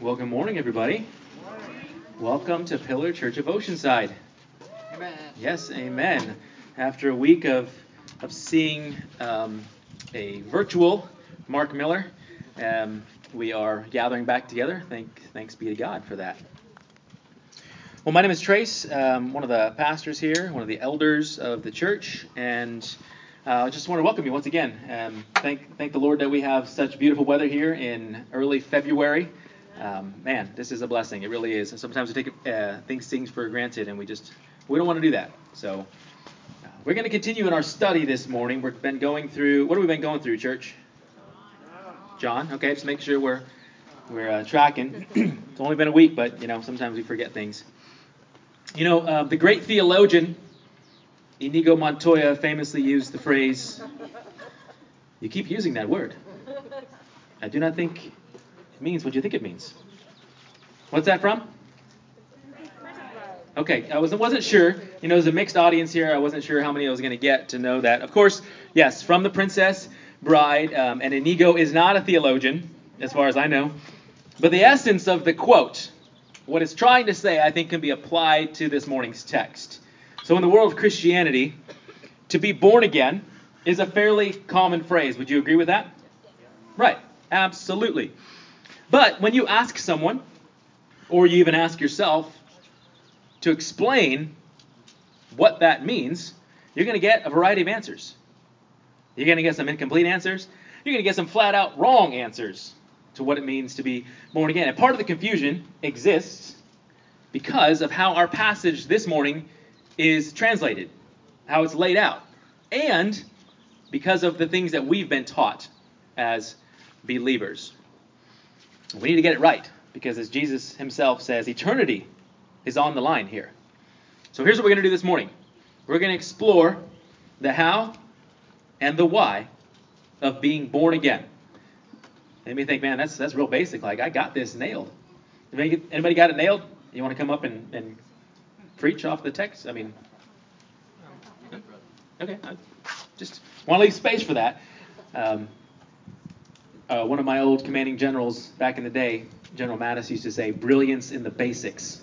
Well, good morning, everybody. Welcome to Pillar Church of Oceanside. Amen. Yes, amen. After a week of of seeing um, a virtual Mark Miller, um, we are gathering back together. Thank, thanks be to God for that. Well, my name is Trace, um, one of the pastors here, one of the elders of the church, and uh, I just want to welcome you once again. Um, thank, thank the Lord that we have such beautiful weather here in early February. Um, man, this is a blessing. It really is. Sometimes we take uh, things, things for granted, and we just we don't want to do that. So uh, we're going to continue in our study this morning. We've been going through. What have we been going through, church? John. Okay, just make sure we're we're uh, tracking. it's only been a week, but you know sometimes we forget things. You know, uh, the great theologian Inigo Montoya famously used the phrase, "You keep using that word. I do not think means what do you think it means." What's that from? Okay, I wasn't wasn't sure. You know, there's a mixed audience here. I wasn't sure how many I was going to get to know that. Of course, yes, from the Princess Bride, um, and Inigo is not a theologian, as far as I know. But the essence of the quote, what it's trying to say, I think, can be applied to this morning's text. So, in the world of Christianity, to be born again is a fairly common phrase. Would you agree with that? Right, absolutely. But when you ask someone, or you even ask yourself, to explain what that means, you're going to get a variety of answers. You're going to get some incomplete answers. You're going to get some flat out wrong answers to what it means to be born again. And part of the confusion exists because of how our passage this morning is translated, how it's laid out, and because of the things that we've been taught as believers. We need to get it right because, as Jesus himself says, eternity is on the line here. So here's what we're going to do this morning we're going to explore the how and the why of being born again. And me think, man, that's that's real basic. Like I got this nailed. Anybody, anybody got it nailed? You want to come up and, and preach off the text? I mean, okay, I just want to leave space for that. Um, uh, one of my old commanding generals back in the day, General Mattis, used to say, "Brilliance in the basics."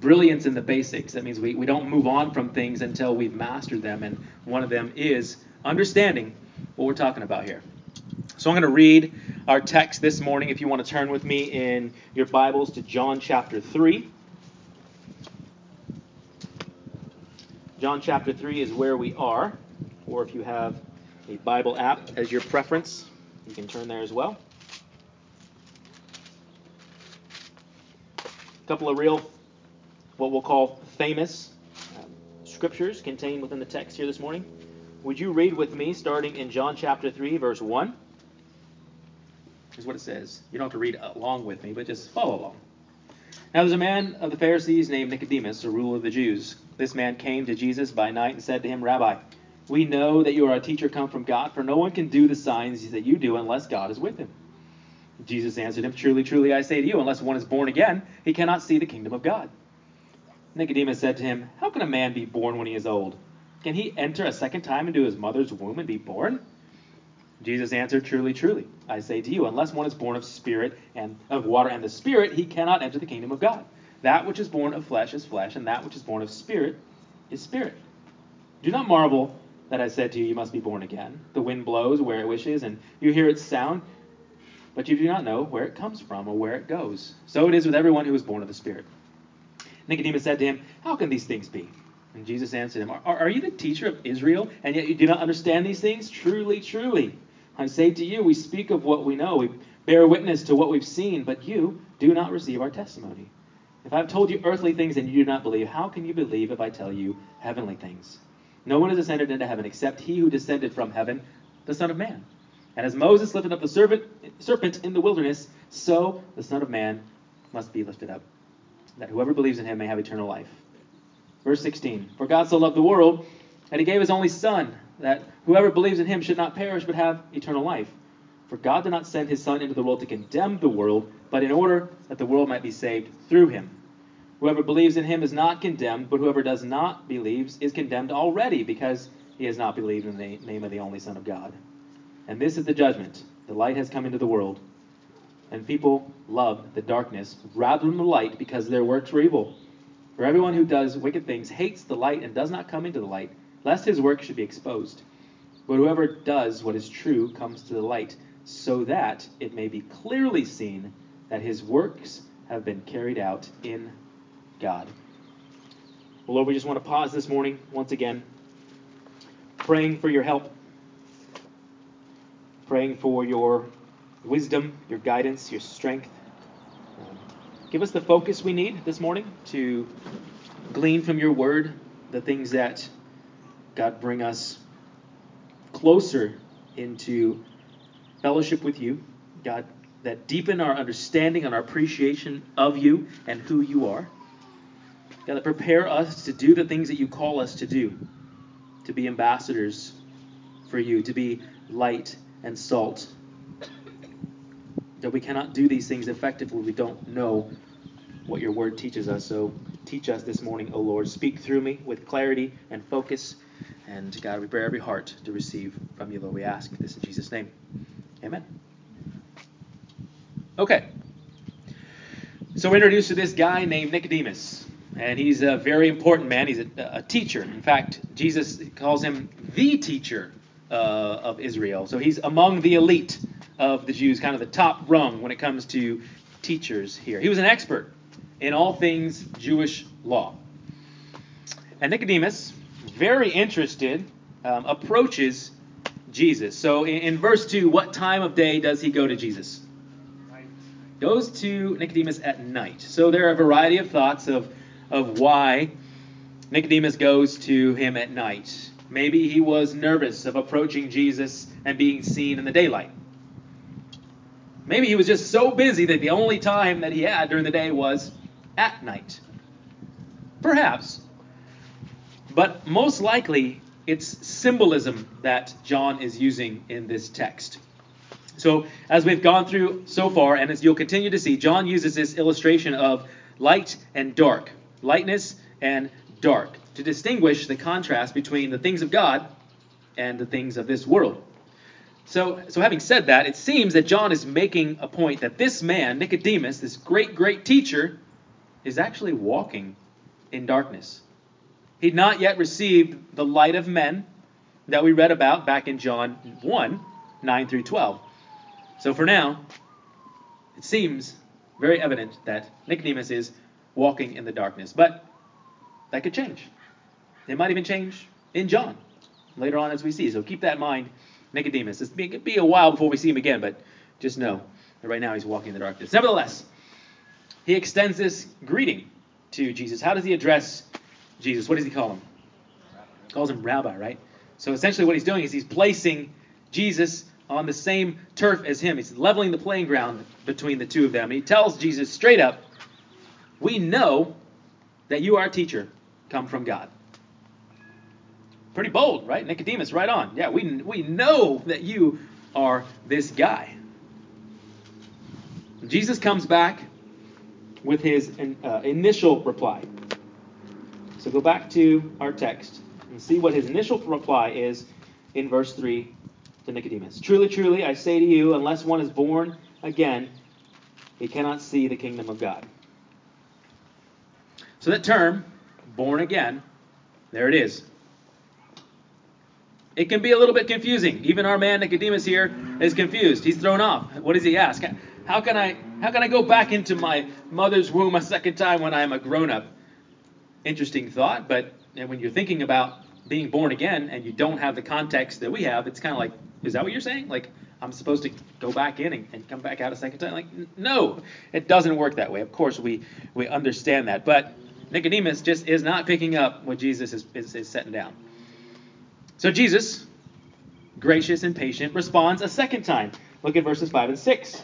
brilliance in the basics. That means we, we don't move on from things until we've mastered them, and one of them is understanding what we're talking about here. So I'm going to read our text this morning. If you want to turn with me in your Bibles to John chapter 3. John chapter 3 is where we are, or if you have a Bible app as your preference, you can turn there as well. A couple of real what we'll call famous um, scriptures contained within the text here this morning. Would you read with me, starting in John chapter 3, verse 1? Here's what it says. You don't have to read along with me, but just follow along. Now there's a man of the Pharisees named Nicodemus, a ruler of the Jews. This man came to Jesus by night and said to him, Rabbi, we know that you are a teacher come from God, for no one can do the signs that you do unless God is with him. Jesus answered him, Truly, truly, I say to you, unless one is born again, he cannot see the kingdom of God. Nicodemus said to him, How can a man be born when he is old? Can he enter a second time into his mother's womb and be born? Jesus answered, Truly, truly, I say to you, unless one is born of spirit and of water and the spirit, he cannot enter the kingdom of God. That which is born of flesh is flesh, and that which is born of spirit is spirit. Do not marvel that I said to you, You must be born again. The wind blows where it wishes, and you hear its sound, but you do not know where it comes from or where it goes. So it is with everyone who is born of the Spirit. Nicodemus said to him, How can these things be? And Jesus answered him, Are, are you the teacher of Israel, and yet you do not understand these things? Truly, truly. I say to you, we speak of what we know, we bear witness to what we've seen, but you do not receive our testimony. If I have told you earthly things and you do not believe, how can you believe if I tell you heavenly things? No one has ascended into heaven except he who descended from heaven, the Son of Man. And as Moses lifted up the serpent, in the wilderness, so the Son of Man must be lifted up that whoever believes in him may have eternal life. Verse 16 For God so loved the world that he gave his only Son, that whoever believes in him should not perish but have eternal life. For God did not send his Son into the world to condemn the world, but in order that the world might be saved through him. Whoever believes in him is not condemned, but whoever does not believe is condemned already, because he has not believed in the name of the only Son of God. And this is the judgment. The light has come into the world, And people loved the darkness rather than the light because their works were evil. For everyone who does wicked things hates the light and does not come into the light, lest his work should be exposed. But whoever does what is true comes to the light, so that it may be clearly seen that his works have been carried out in God. Well, Lord, we just want to pause this morning once again, praying for your help, praying for your wisdom, your guidance, your strength. Um, give us the focus we need this morning to glean from your word the things that, God, bring us closer into fellowship with you. God, that deepen our understanding and our appreciation of you and who you are. God, prepare us to do the things that you call us to do, to be ambassadors for you, to be light and salt. That we cannot do these things effectively we don't know what your word teaches us. So teach us this morning, O Lord. Speak through me with clarity and focus. And God, we pray every heart to receive from you, Lord. We ask this in Jesus' name. Amen. Okay. So we're introduced to this guy named Nicodemus. And he's a very important man. He's a, a teacher. In fact, Jesus calls him the teacher uh, of Israel. So he's among the elite of the Jews, kind of the top rung when it comes to teachers here. He was an expert in all things Jewish law. And Nicodemus, very interested, um, approaches Jesus. So in, in verse 2, what time of day does he go to Jesus? Goes to Nicodemus at night. So there are a variety of thoughts of, of why Nicodemus goes to him at night. Maybe he was nervous of approaching Jesus and being seen in the daylight. Maybe he was just so busy that the only time that he had during the day was at night. Perhaps. But most likely, it's symbolism that John is using in this text. So, as we've gone through so far, and as you'll continue to see, John uses this illustration of light and dark, lightness and dark, to distinguish the contrast between the things of God and the things of this world. So, so having said that, it seems that John is making a point that this man, Nicodemus, this great, great teacher, is actually walking in darkness. He'd not yet received the light of men that we read about back in John 1 9 through 12. So for now, it seems very evident that Nicodemus is walking in the darkness. But that could change. It might even change in John later on as we see. So keep that in mind, Nicodemus. It could be a while before we see him again, but just know that right now he's walking in the darkness. Nevertheless, he extends this greeting to Jesus. How does he address Jesus? What does he call him? He calls him rabbi, right? So essentially what he's doing is he's placing Jesus on the same turf as him. He's leveling the playing ground between the two of them. He tells Jesus straight up, We know that you are a teacher come from God. Pretty bold, right? Nicodemus, right on. Yeah, we, we know that you are this guy. Jesus comes back with his uh, initial reply. So go back to our text and see what his initial reply is in verse 3 to Nicodemus. Truly, truly, I say to you, unless one is born again, he cannot see the kingdom of God. So that term, born again, there it is. It can be a little bit confusing. Even our man Nicodemus here is confused. He's thrown off. What does he ask? How can I how can I go back into my mother's womb a second time when I'm a grown up? Interesting thought, but when you're thinking about being born again and you don't have the context that we have, it's kind of like, is that what you're saying? Like, I'm supposed to go back in and, and, come back out a second time? Like, no, it doesn't work that way. Of course, we, we understand that. But Nicodemus just is not picking up what Jesus is, is, is setting down. So Jesus, gracious and patient, responds a second time. Look at verses 5 and 6.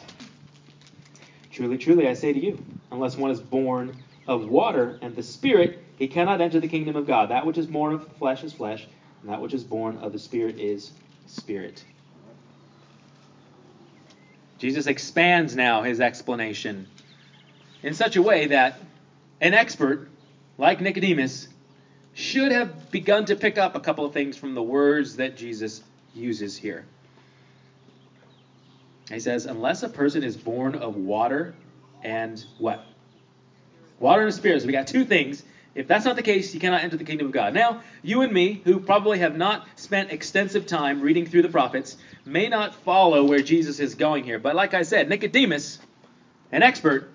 Truly, truly, I say to you, unless one is born of water and the Spirit, he cannot enter the kingdom of God. That which is born of flesh is flesh, and that which is born of the Spirit is spirit. Jesus expands now his explanation in such a way that an expert like Nicodemus should have begun to pick up a couple of things from the words that Jesus uses here. He says, unless a person is born of water and what? Water and spirit. So we got two things. If that's not the case, you cannot enter the kingdom of God. Now, you and me, who probably have not spent extensive time reading through the prophets, may not follow where Jesus is going here. But like I said, Nicodemus, an expert,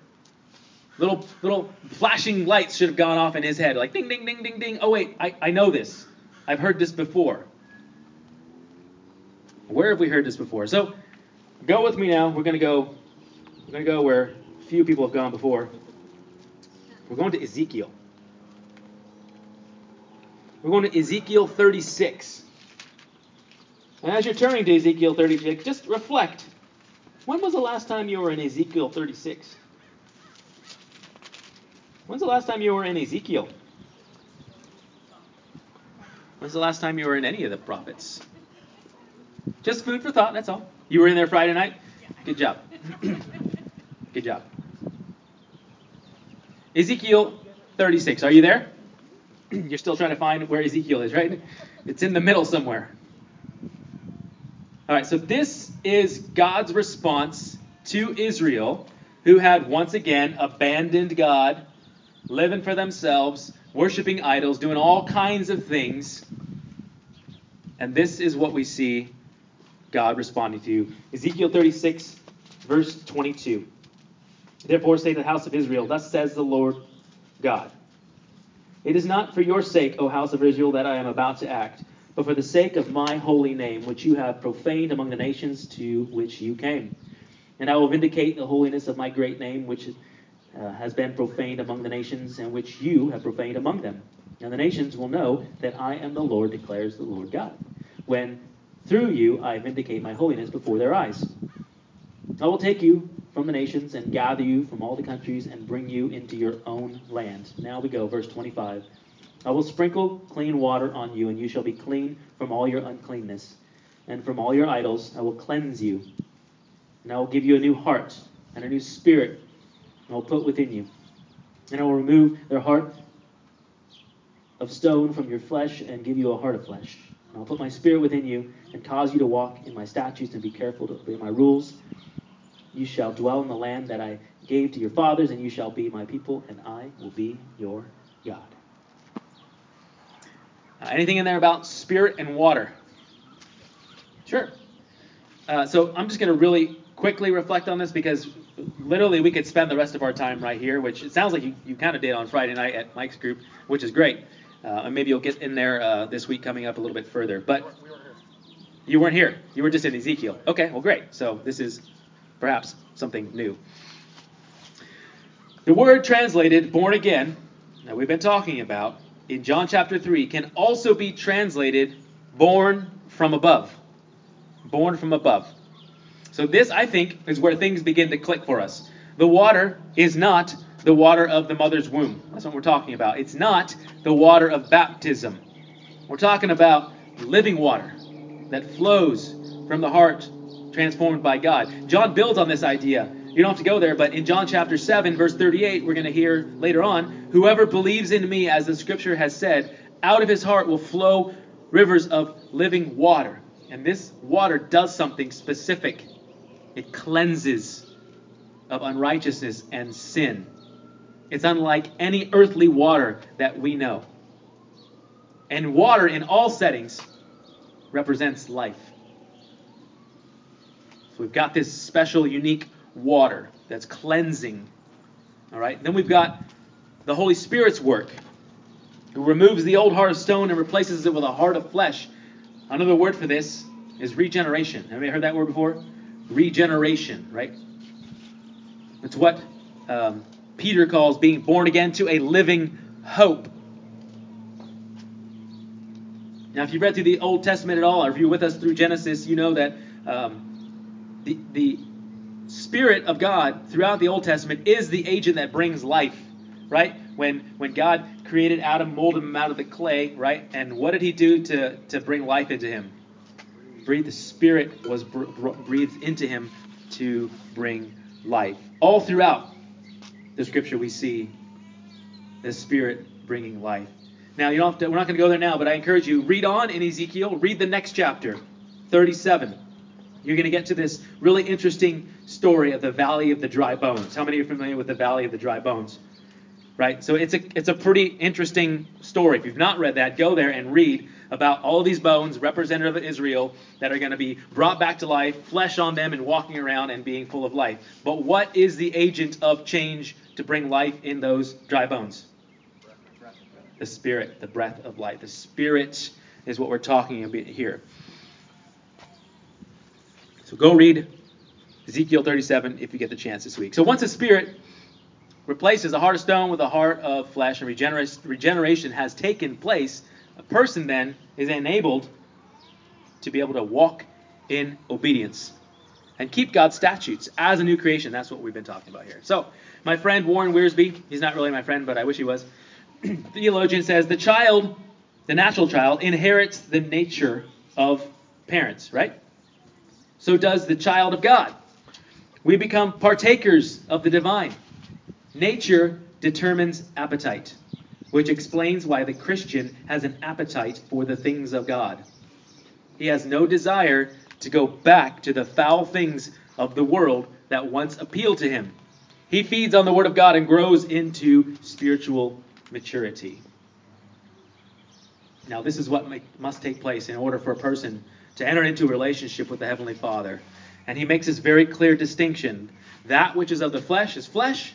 little little flashing lights should have gone off in his head, like ding, ding, ding, ding, ding. Oh wait, I, I know this. I've heard this before. Where have we heard this before? So go with me now. We're gonna go we're gonna go where few people have gone before. We're going to Ezekiel. We're going to Ezekiel 36. And as you're turning to Ezekiel 36, just reflect. When was the last time you were in Ezekiel 36? When's the last time you were in Ezekiel? When's the last time you were in any of the prophets? Just food for thought, that's all. You were in there Friday night? Good job. Good job. Ezekiel 36. Are you there? You're still trying to find where Ezekiel is, right? It's in the middle somewhere. All right, so this is God's response to Israel, who had once again abandoned God, living for themselves, worshiping idols, doing all kinds of things. And this is what we see God responding to. Ezekiel 36, verse 22. Therefore say to the house of Israel, Thus says the Lord God. It is not for your sake, O house of Israel, that I am about to act, but for the sake of my holy name, which you have profaned among the nations to which you came. And I will vindicate the holiness of my great name, which uh, has been profaned among the nations, and which you have profaned among them. And the nations will know that I am the Lord, declares the Lord God, when through you I vindicate my holiness before their eyes. I will take you from the nations and gather you from all the countries and bring you into your own land. Now we go, verse 25. I will sprinkle clean water on you, and you shall be clean from all your uncleanness. And from all your idols I will cleanse you. And I will give you a new heart and a new spirit, I will put within you. And I will remove their heart of stone from your flesh and give you a heart of flesh. And I'll put my spirit within you and cause you to walk in my statutes and be careful to obey my rules. You shall dwell in the land that I gave to your fathers, and you shall be my people, and I will be your God. Uh, anything in there about spirit and water? Sure. Uh, so I'm just going to really quickly reflect on this because literally we could spend the rest of our time right here, which it sounds like you, you kind of did on Friday night at Mike's group, which is great. Uh, and maybe you'll get in there uh, this week coming up a little bit further. But you weren't here. You were just in Ezekiel. Okay, well, great. So this is perhaps something new. The word translated born again, that we've been talking about, in John chapter 3, can also be translated born from above. Born from above. So, this, I think, is where things begin to click for us. The water is not the water of the mother's womb. That's what we're talking about. It's not the water of baptism. We're talking about living water that flows from the heart transformed by God. John builds on this idea. You don't have to go there, but in John chapter 7, verse 38, we're going to hear later on whoever believes in me, as the scripture has said, out of his heart will flow rivers of living water. And this water does something specific it cleanses of unrighteousness and sin. It's unlike any earthly water that we know. And water in all settings represents life. So we've got this special, unique water that's cleansing. All right. Then we've got the Holy Spirit's work, who removes the old heart of stone and replaces it with a heart of flesh. Another word for this is regeneration. Have you heard that word before? Regeneration, right? It's what um, Peter calls being born again to a living hope. Now, if you've read through the Old Testament at all, or if you're with us through Genesis, you know that um, the, the Spirit of God throughout the Old Testament is the agent that brings life, right? When when God created Adam, molded him out of the clay, right? And what did he do to, to bring life into him? Breathe. The Spirit was breathed into him to bring life. All throughout the Scripture, we see the Spirit bringing life. Now, you don't to, we're not going to go there now, but I encourage you read on in Ezekiel. Read the next chapter, 37. you're going to get to this really interesting story of the Valley of the Dry Bones. How many are familiar with the Valley of the Dry Bones? Right? So it's a it's a pretty interesting story. If you've not read that, go there and read about all these bones, representative of Israel, that are going to be brought back to life, flesh on them, and walking around and being full of life. But what is the agent of change to bring life in those dry bones? The Spirit, the breath of life. The Spirit is what we're talking about here. So go read Ezekiel 37 if you get the chance this week. So once the Spirit replaces a heart of stone with a heart of flesh and regeneration has taken place, a person then is enabled to be able to walk in obedience and keep God's statutes as a new creation. That's what we've been talking about here. So, my friend Warren Wiersbe, he's not really my friend, but I wish he was, theologian says the child, the natural child, inherits the nature of parents, right? so does the child of God. We become partakers of the divine. Nature determines appetite, which explains why the Christian has an appetite for the things of God. He has no desire to go back to the foul things of the world that once appealed to him. He feeds on the Word of God and grows into spiritual maturity. Now, this is what must take place in order for a person to enter into a relationship with the Heavenly Father. And he makes this very clear distinction. That which is of the flesh is flesh,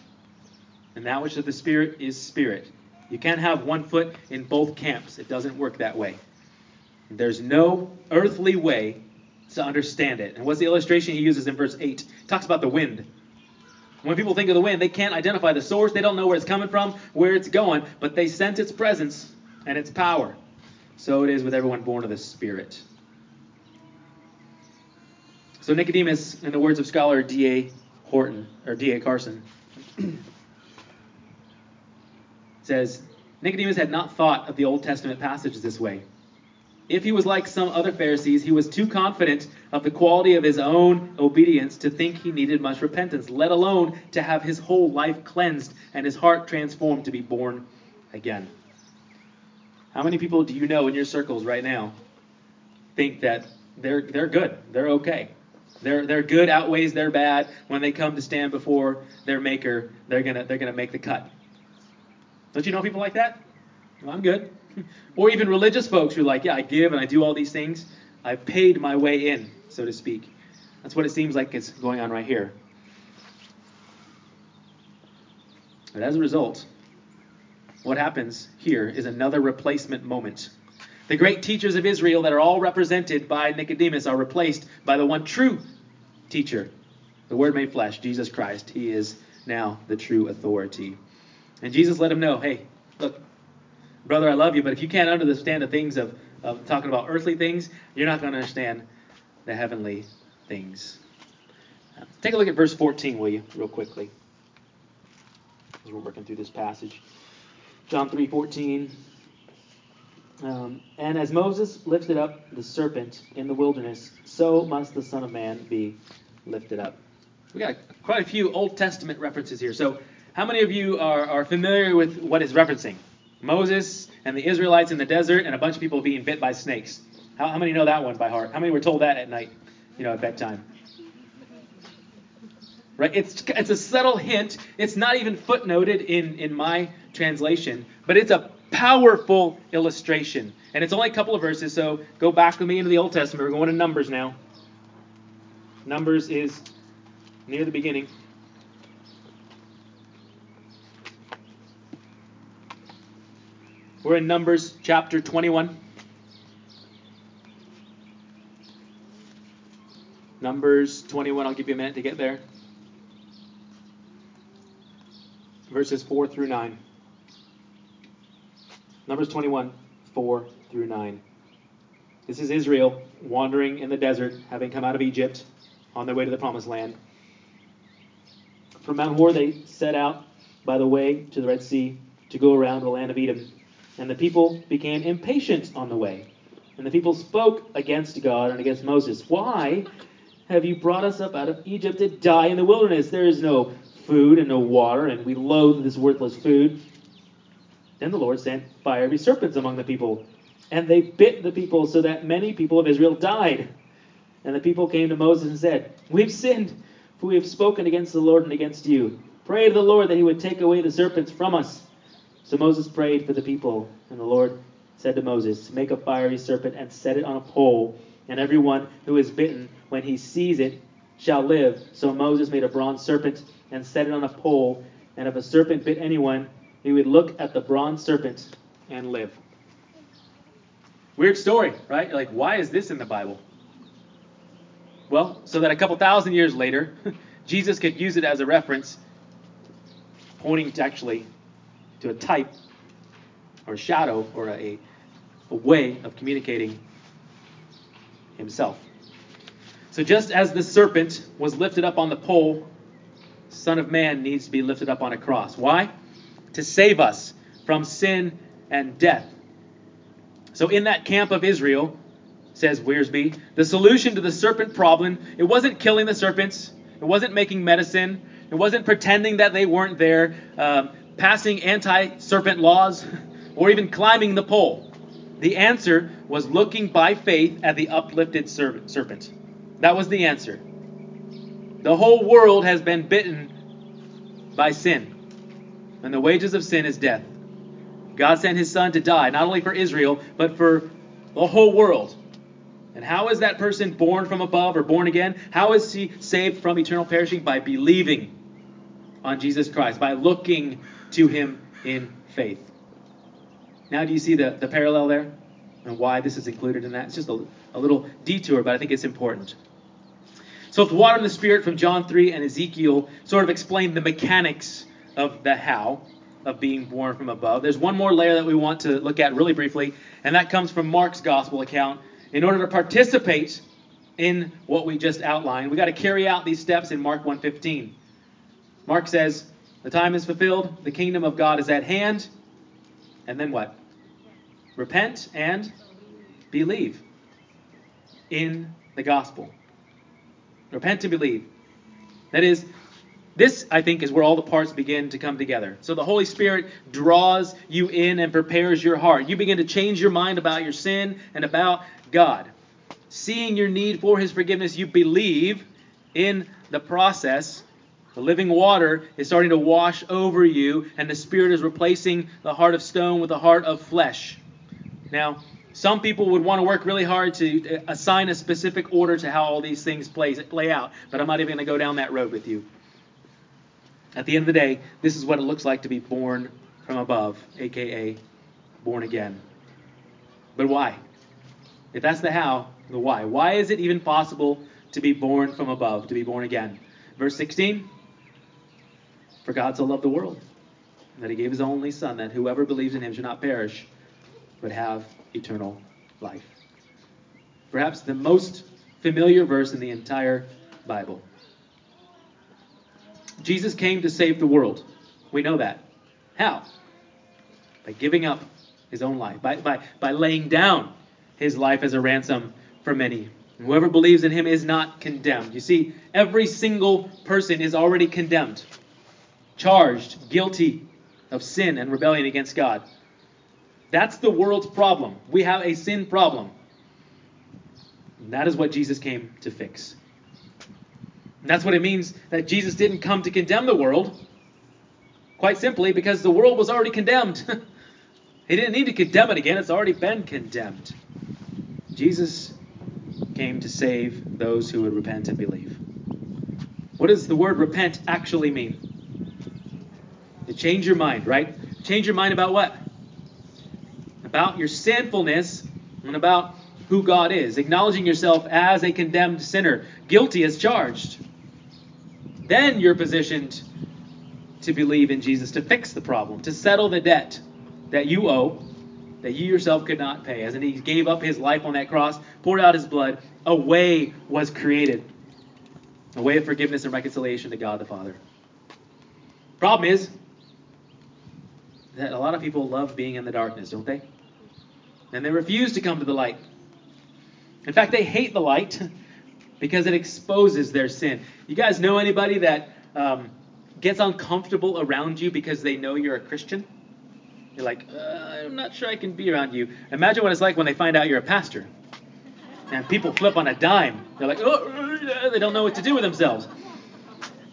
and that which is of the spirit is spirit. You can't have one foot in both camps. It doesn't work that way. There's no earthly way to understand it. And what's the illustration he uses in verse 8? He talks about the wind. When people think of the wind, they can't identify the source. They don't know where it's coming from, where it's going, but they sense its presence and its power. So it is with everyone born of the Spirit. So Nicodemus, in the words of scholar D.A. Horton, or D.A. Carson, says, Nicodemus had not thought of the Old Testament passages this way. If he was like some other Pharisees, he was too confident of the quality of his own obedience to think he needed much repentance, let alone to have his whole life cleansed and his heart transformed to be born again. How many people do you know in your circles right now think that they're they're good, they're okay? Their, their good outweighs their bad. When they come to stand before their maker, they're gonna they're gonna make the cut. Don't you know people like that? Well, I'm good. or even religious folks who are like, yeah, I give and I do all these things. I've paid my way in, so to speak. That's what it seems like is going on right here. But as a result, what happens here is another replacement moment. The great teachers of Israel that are all represented by Nicodemus are replaced by the one true teacher, the Word made flesh, Jesus Christ. He is now the true authority. And Jesus let him know hey, look, brother, I love you, but if you can't understand the things of, of talking about earthly things, you're not going to understand the heavenly things. Take a look at verse 14, will you, real quickly, as we're working through this passage. John 3:14 um, and as Moses lifted up the serpent in the wilderness, so must the Son of Man be lifted up. We got quite a few Old Testament references here. So, how many of you are, are familiar with what is referencing? Moses and the Israelites in the desert, and a bunch of people being bit by snakes. How, how many know that one by heart? How many were told that at night, you know, at bedtime? Right? It's it's a subtle hint. It's not even footnoted in in my translation, but it's a powerful illustration. And it's only a couple of verses, so go back with me into the Old Testament. We're going to Numbers now. Numbers is near the beginning. We're in Numbers chapter 21. Numbers 21, I'll give you a minute to get there. Verses 4 through 9. Numbers 21, 4 through 9. This is Israel wandering in the desert, having come out of Egypt on their way to the promised land. From Mount Hor, they set out by the way to the Red Sea to go around the land of Edom. And the people became impatient on the way. And the people spoke against God and against Moses. Why have you brought us up out of Egypt to die in the wilderness? There is no food and no water, and we loathe this worthless food. Then the Lord sent fiery serpents among the people, and they bit the people so that many people of Israel died. And the people came to Moses and said, We've sinned, for we have spoken against the Lord and against you. Pray to the Lord that he would take away the serpents from us. So Moses prayed for the people, and the Lord said to Moses, Make a fiery serpent and set it on a pole, and everyone who is bitten, when he sees it, shall live. So Moses made a bronze serpent and set it on a pole, and if a serpent bit anyone, he would look at the bronze serpent and live. Weird story, right? Like, why is this in the Bible? Well, so that a couple thousand years later, Jesus could use it as a reference, pointing to actually to a type or a shadow or a, a way of communicating himself. So just as the serpent was lifted up on the pole, Son of Man needs to be lifted up on a cross. Why? To save us from sin and death. So in that camp of Israel, says Wiersbe, the solution to the serpent problem, it wasn't killing the serpents, it wasn't making medicine, it wasn't pretending that they weren't there, um, passing anti serpent laws, or even climbing the pole. The answer was looking by faith at the uplifted serpent. That was the answer. The whole world has been bitten by sin, and the wages of sin is death. God sent his son to die, not only for Israel, but for the whole world. And how is that person born from above or born again? How is he saved from eternal perishing? By believing on Jesus Christ, by looking to him in faith. Now, do you see the, the parallel there? And why this is included in that? It's just a, a little detour, but I think it's important. So, if water and the Spirit from John 3 and Ezekiel sort of explain the mechanics of the how of being born from above, there's one more layer that we want to look at really briefly, and that comes from Mark's gospel account. In order to participate in what we just outlined, we got to carry out these steps in Mark 1:15. Mark says, "The time is fulfilled, the kingdom of God is at hand." And then what? Repent and believe in the gospel. Repent and believe. That is, this, I think, is where all the parts begin to come together. So the Holy Spirit draws you in and prepares your heart. You begin to change your mind about your sin and about God. Seeing your need for His forgiveness, you believe in the process. The living water is starting to wash over you, and the Spirit is replacing the heart of stone with a heart of flesh. Now, some people would want to work really hard to uh, assign a specific order to how all these things play, play out, but I'm not even going to go down that road with you. At the end of the day, this is what it looks like to be born from above, aka born again. But why? If that's the how, the why. Why is it even possible to be born from above, to be born again? Verse 16 For God so loved the world that he gave his only Son, that whoever believes in him should not perish, but have eternal life. Perhaps the most familiar verse in the entire Bible. Jesus came to save the world. We know that. How? By giving up his own life, by, by, by laying down his life as a ransom for many. Whoever believes in him is not condemned. You see, every single person is already condemned, charged, guilty of sin and rebellion against God. That's the world's problem. We have a sin problem. And that is what Jesus came to fix. And that's what it means that Jesus didn't come to condemn the world. Quite simply, because the world was already condemned. he didn't need to condemn it again, it's already been condemned. Jesus came to save those who would repent and believe. What does the word repent actually mean? Change your mind, right? Change your mind about what? About your sinfulness and about who God is, acknowledging yourself as a condemned sinner, guilty as charged. Then you're positioned to believe in Jesus to fix the problem, to settle the debt that you owe, that you yourself could not pay. As he gave up his life on that cross, poured out his blood, a way was created. A way of forgiveness and reconciliation to God the Father. Problem is that a lot of people love being in the darkness, don't they? And they refuse to come to the light. In fact, they hate the light because it exposes their sin. You guys know anybody that um, gets uncomfortable around you because they know you're a Christian? You're like, uh, I'm not sure I can be around you. Imagine what it's like when they find out you're a pastor. And people flip on a dime. They're like, oh, they don't know what to do with themselves.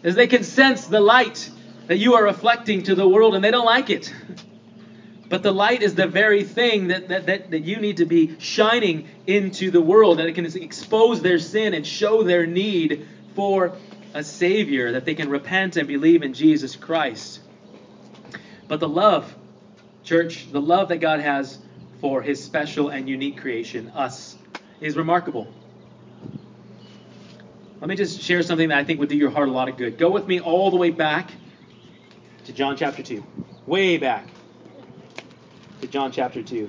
As they can sense the light that you are reflecting to the world and they don't like it. But the light is the very thing that, that, that, that you need to be shining into the world, that it can expose their sin and show their need for a Savior, that they can repent and believe in Jesus Christ. But the love, church, the love that God has for His special and unique creation, us, is remarkable. Let me just share something that I think would do your heart a lot of good. Go with me all the way back to John chapter 2. Way back to John chapter 2.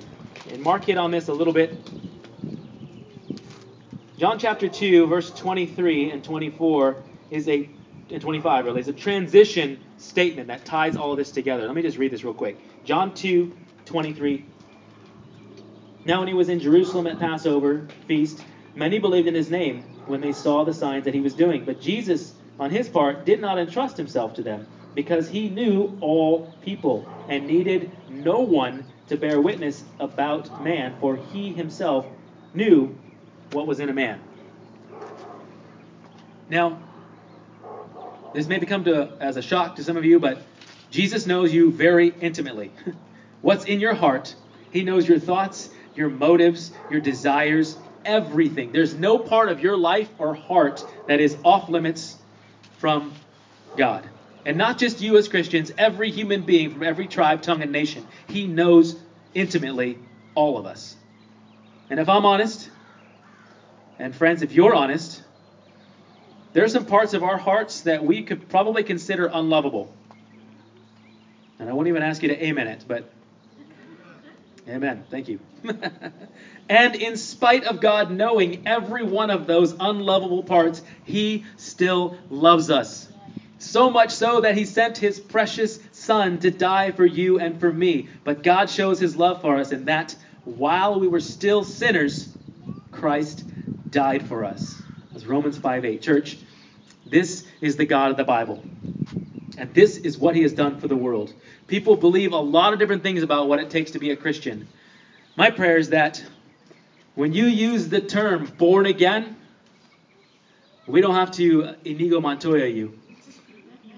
And Mark hit on this a little bit. John chapter 2, verse 23 and 24 is a and 25 really is a transition statement that ties all this together. Let me just read this real quick. John 2, 23. Now when he was in Jerusalem at Passover feast, many believed in his name when they saw the signs that he was doing. But Jesus, on his part, did not entrust himself to them, because he knew all people and needed no one to bear witness about man, for he himself knew what was in a man. Now, this may become to, as a shock to some of you, but Jesus knows you very intimately. What's in your heart, He knows your thoughts, your motives, your desires, everything. There's no part of your life or heart that is off limits from God. And not just you as Christians, every human being from every tribe, tongue, and nation. He knows intimately all of us. And if I'm honest, and friends, if you're honest, there are some parts of our hearts that we could probably consider unlovable. And I won't even ask you to amen it, but amen. Thank you. and in spite of God knowing every one of those unlovable parts, He still loves us. So much so that He sent His precious Son to die for you and for me. But God shows His love for us in that while we were still sinners, Christ died for us. As Romans 5 8. Church, this is the God of the Bible. And this is what he has done for the world. People believe a lot of different things about what it takes to be a Christian. My prayer is that when you use the term born again, we don't have to Inigo Montoya you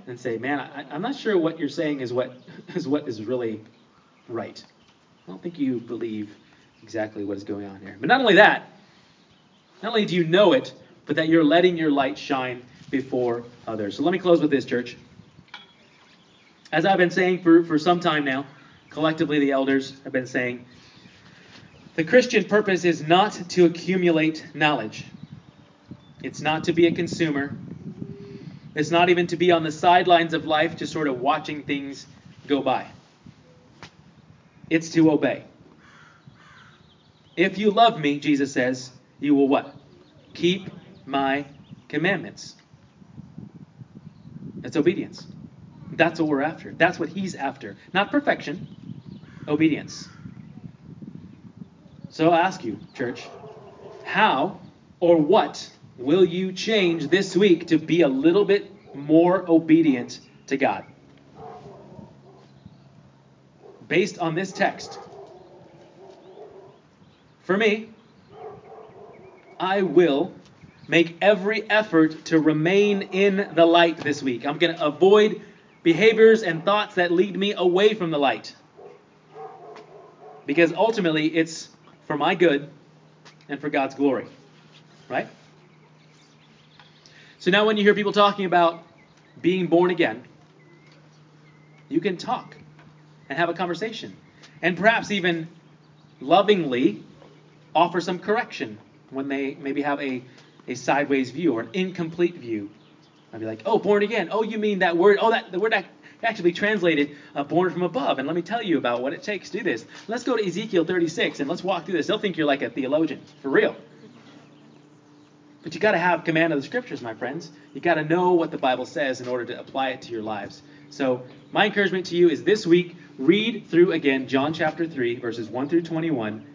and say, man, I, am not sure what you're saying is what is what is really right. I don't think you believe exactly what is going on here. But not only that, not only do you know it, but that you're letting your light shine before others. So let me close with this, church. As I've been saying for, for some time now, collectively the elders have been saying, the Christian purpose is not to accumulate knowledge. It's not to be a consumer. It's not even to be on the sidelines of life, just sort of watching things go by. It's to obey. If you love me, Jesus says, you will what? Keep my commandments. That's obedience. That's what we're after. That's what he's after. Not perfection, obedience. So I'll ask you, church, how or what will you change this week to be a little bit more obedient to God? Based on this text. For me, I will make every effort to remain in the light this week. I'm going to avoid behaviors and thoughts that lead me away from the light. Because ultimately, it's for my good and for God's glory. Right? So now, when you hear people talking about being born again, you can talk and have a conversation. And perhaps even lovingly offer some correction when they maybe have a a sideways view or an incomplete view. I'd be like, oh, born again. Oh, you mean that word? Oh, that the word actually translated uh, born from above. And let me tell you about what it takes to do this. Let's go to Ezekiel 36 and let's walk through this. They'll think you're like a theologian, for real. But you got to have command of the scriptures, my friends. You got to know what the Bible says in order to apply it to your lives. So, my encouragement to you is this week, read through again John chapter 3, verses 1 through 21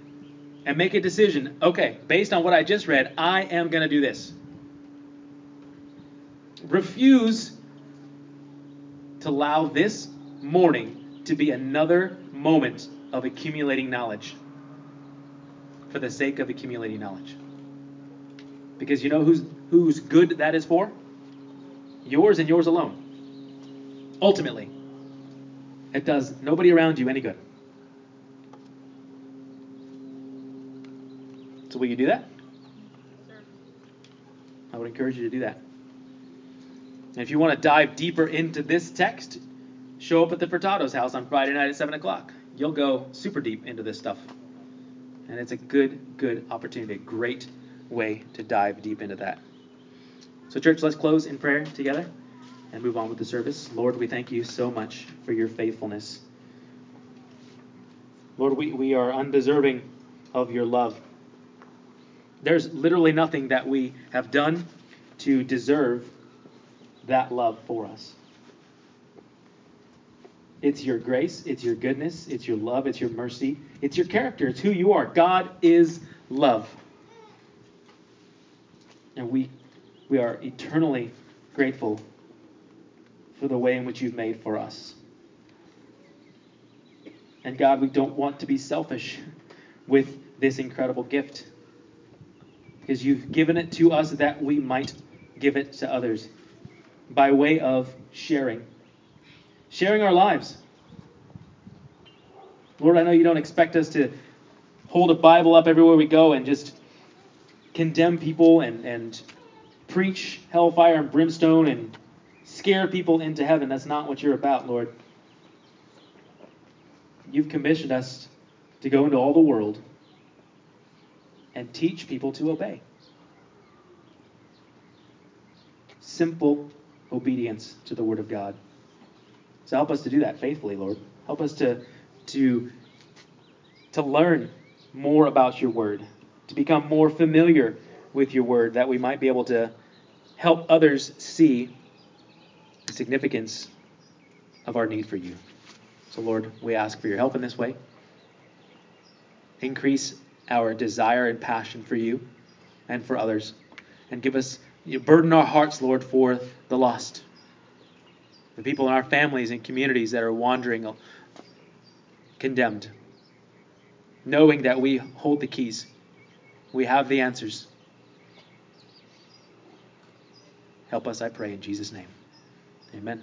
and make a decision. Okay, based on what I just read, I am going to do this. Refuse to allow this morning to be another moment of accumulating knowledge for the sake of accumulating knowledge. Because you know who's whose good that is for? Yours and yours alone. Ultimately, it does nobody around you any good. So will you do that? I would encourage you to do that. And if you want to dive deeper into this text, show up at the Furtado's house on Friday night at 7 o'clock. You'll go super deep into this stuff. And it's a good, good opportunity, great way to dive deep into that. So, church, let's close in prayer together and move on with the service. Lord, we thank you so much for your faithfulness. Lord, we, we are undeserving of your love. There's literally nothing that we have done to deserve that love for us. It's your grace, it's your goodness, it's your love, it's your mercy, it's your character, it's who you are. God is love. And we we are eternally grateful for the way in which you've made for us. And God, we don't want to be selfish with this incredible gift because you've given it to us that we might give it to others by way of sharing. Sharing our lives. Lord, I know you don't expect us to hold a Bible up everywhere we go and just condemn people and, and preach hellfire and brimstone and scare people into heaven. That's not what you're about, Lord. You've commissioned us to go into all the world and teach people to obey. Simple obedience to the Word of God. So help us to do that faithfully, Lord. Help us to, to, to learn more about your Word, to become more familiar with your Word, that we might be able to help others see the significance of our need for you. So, Lord, we ask for your help in this way. Increase our desire and passion for you and for others. And give us, burden our hearts, Lord, for the lost. The people in our families and communities that are wandering condemned. Knowing that we hold the keys, we have the answers. Help us, I pray, in Jesus' name. Amen.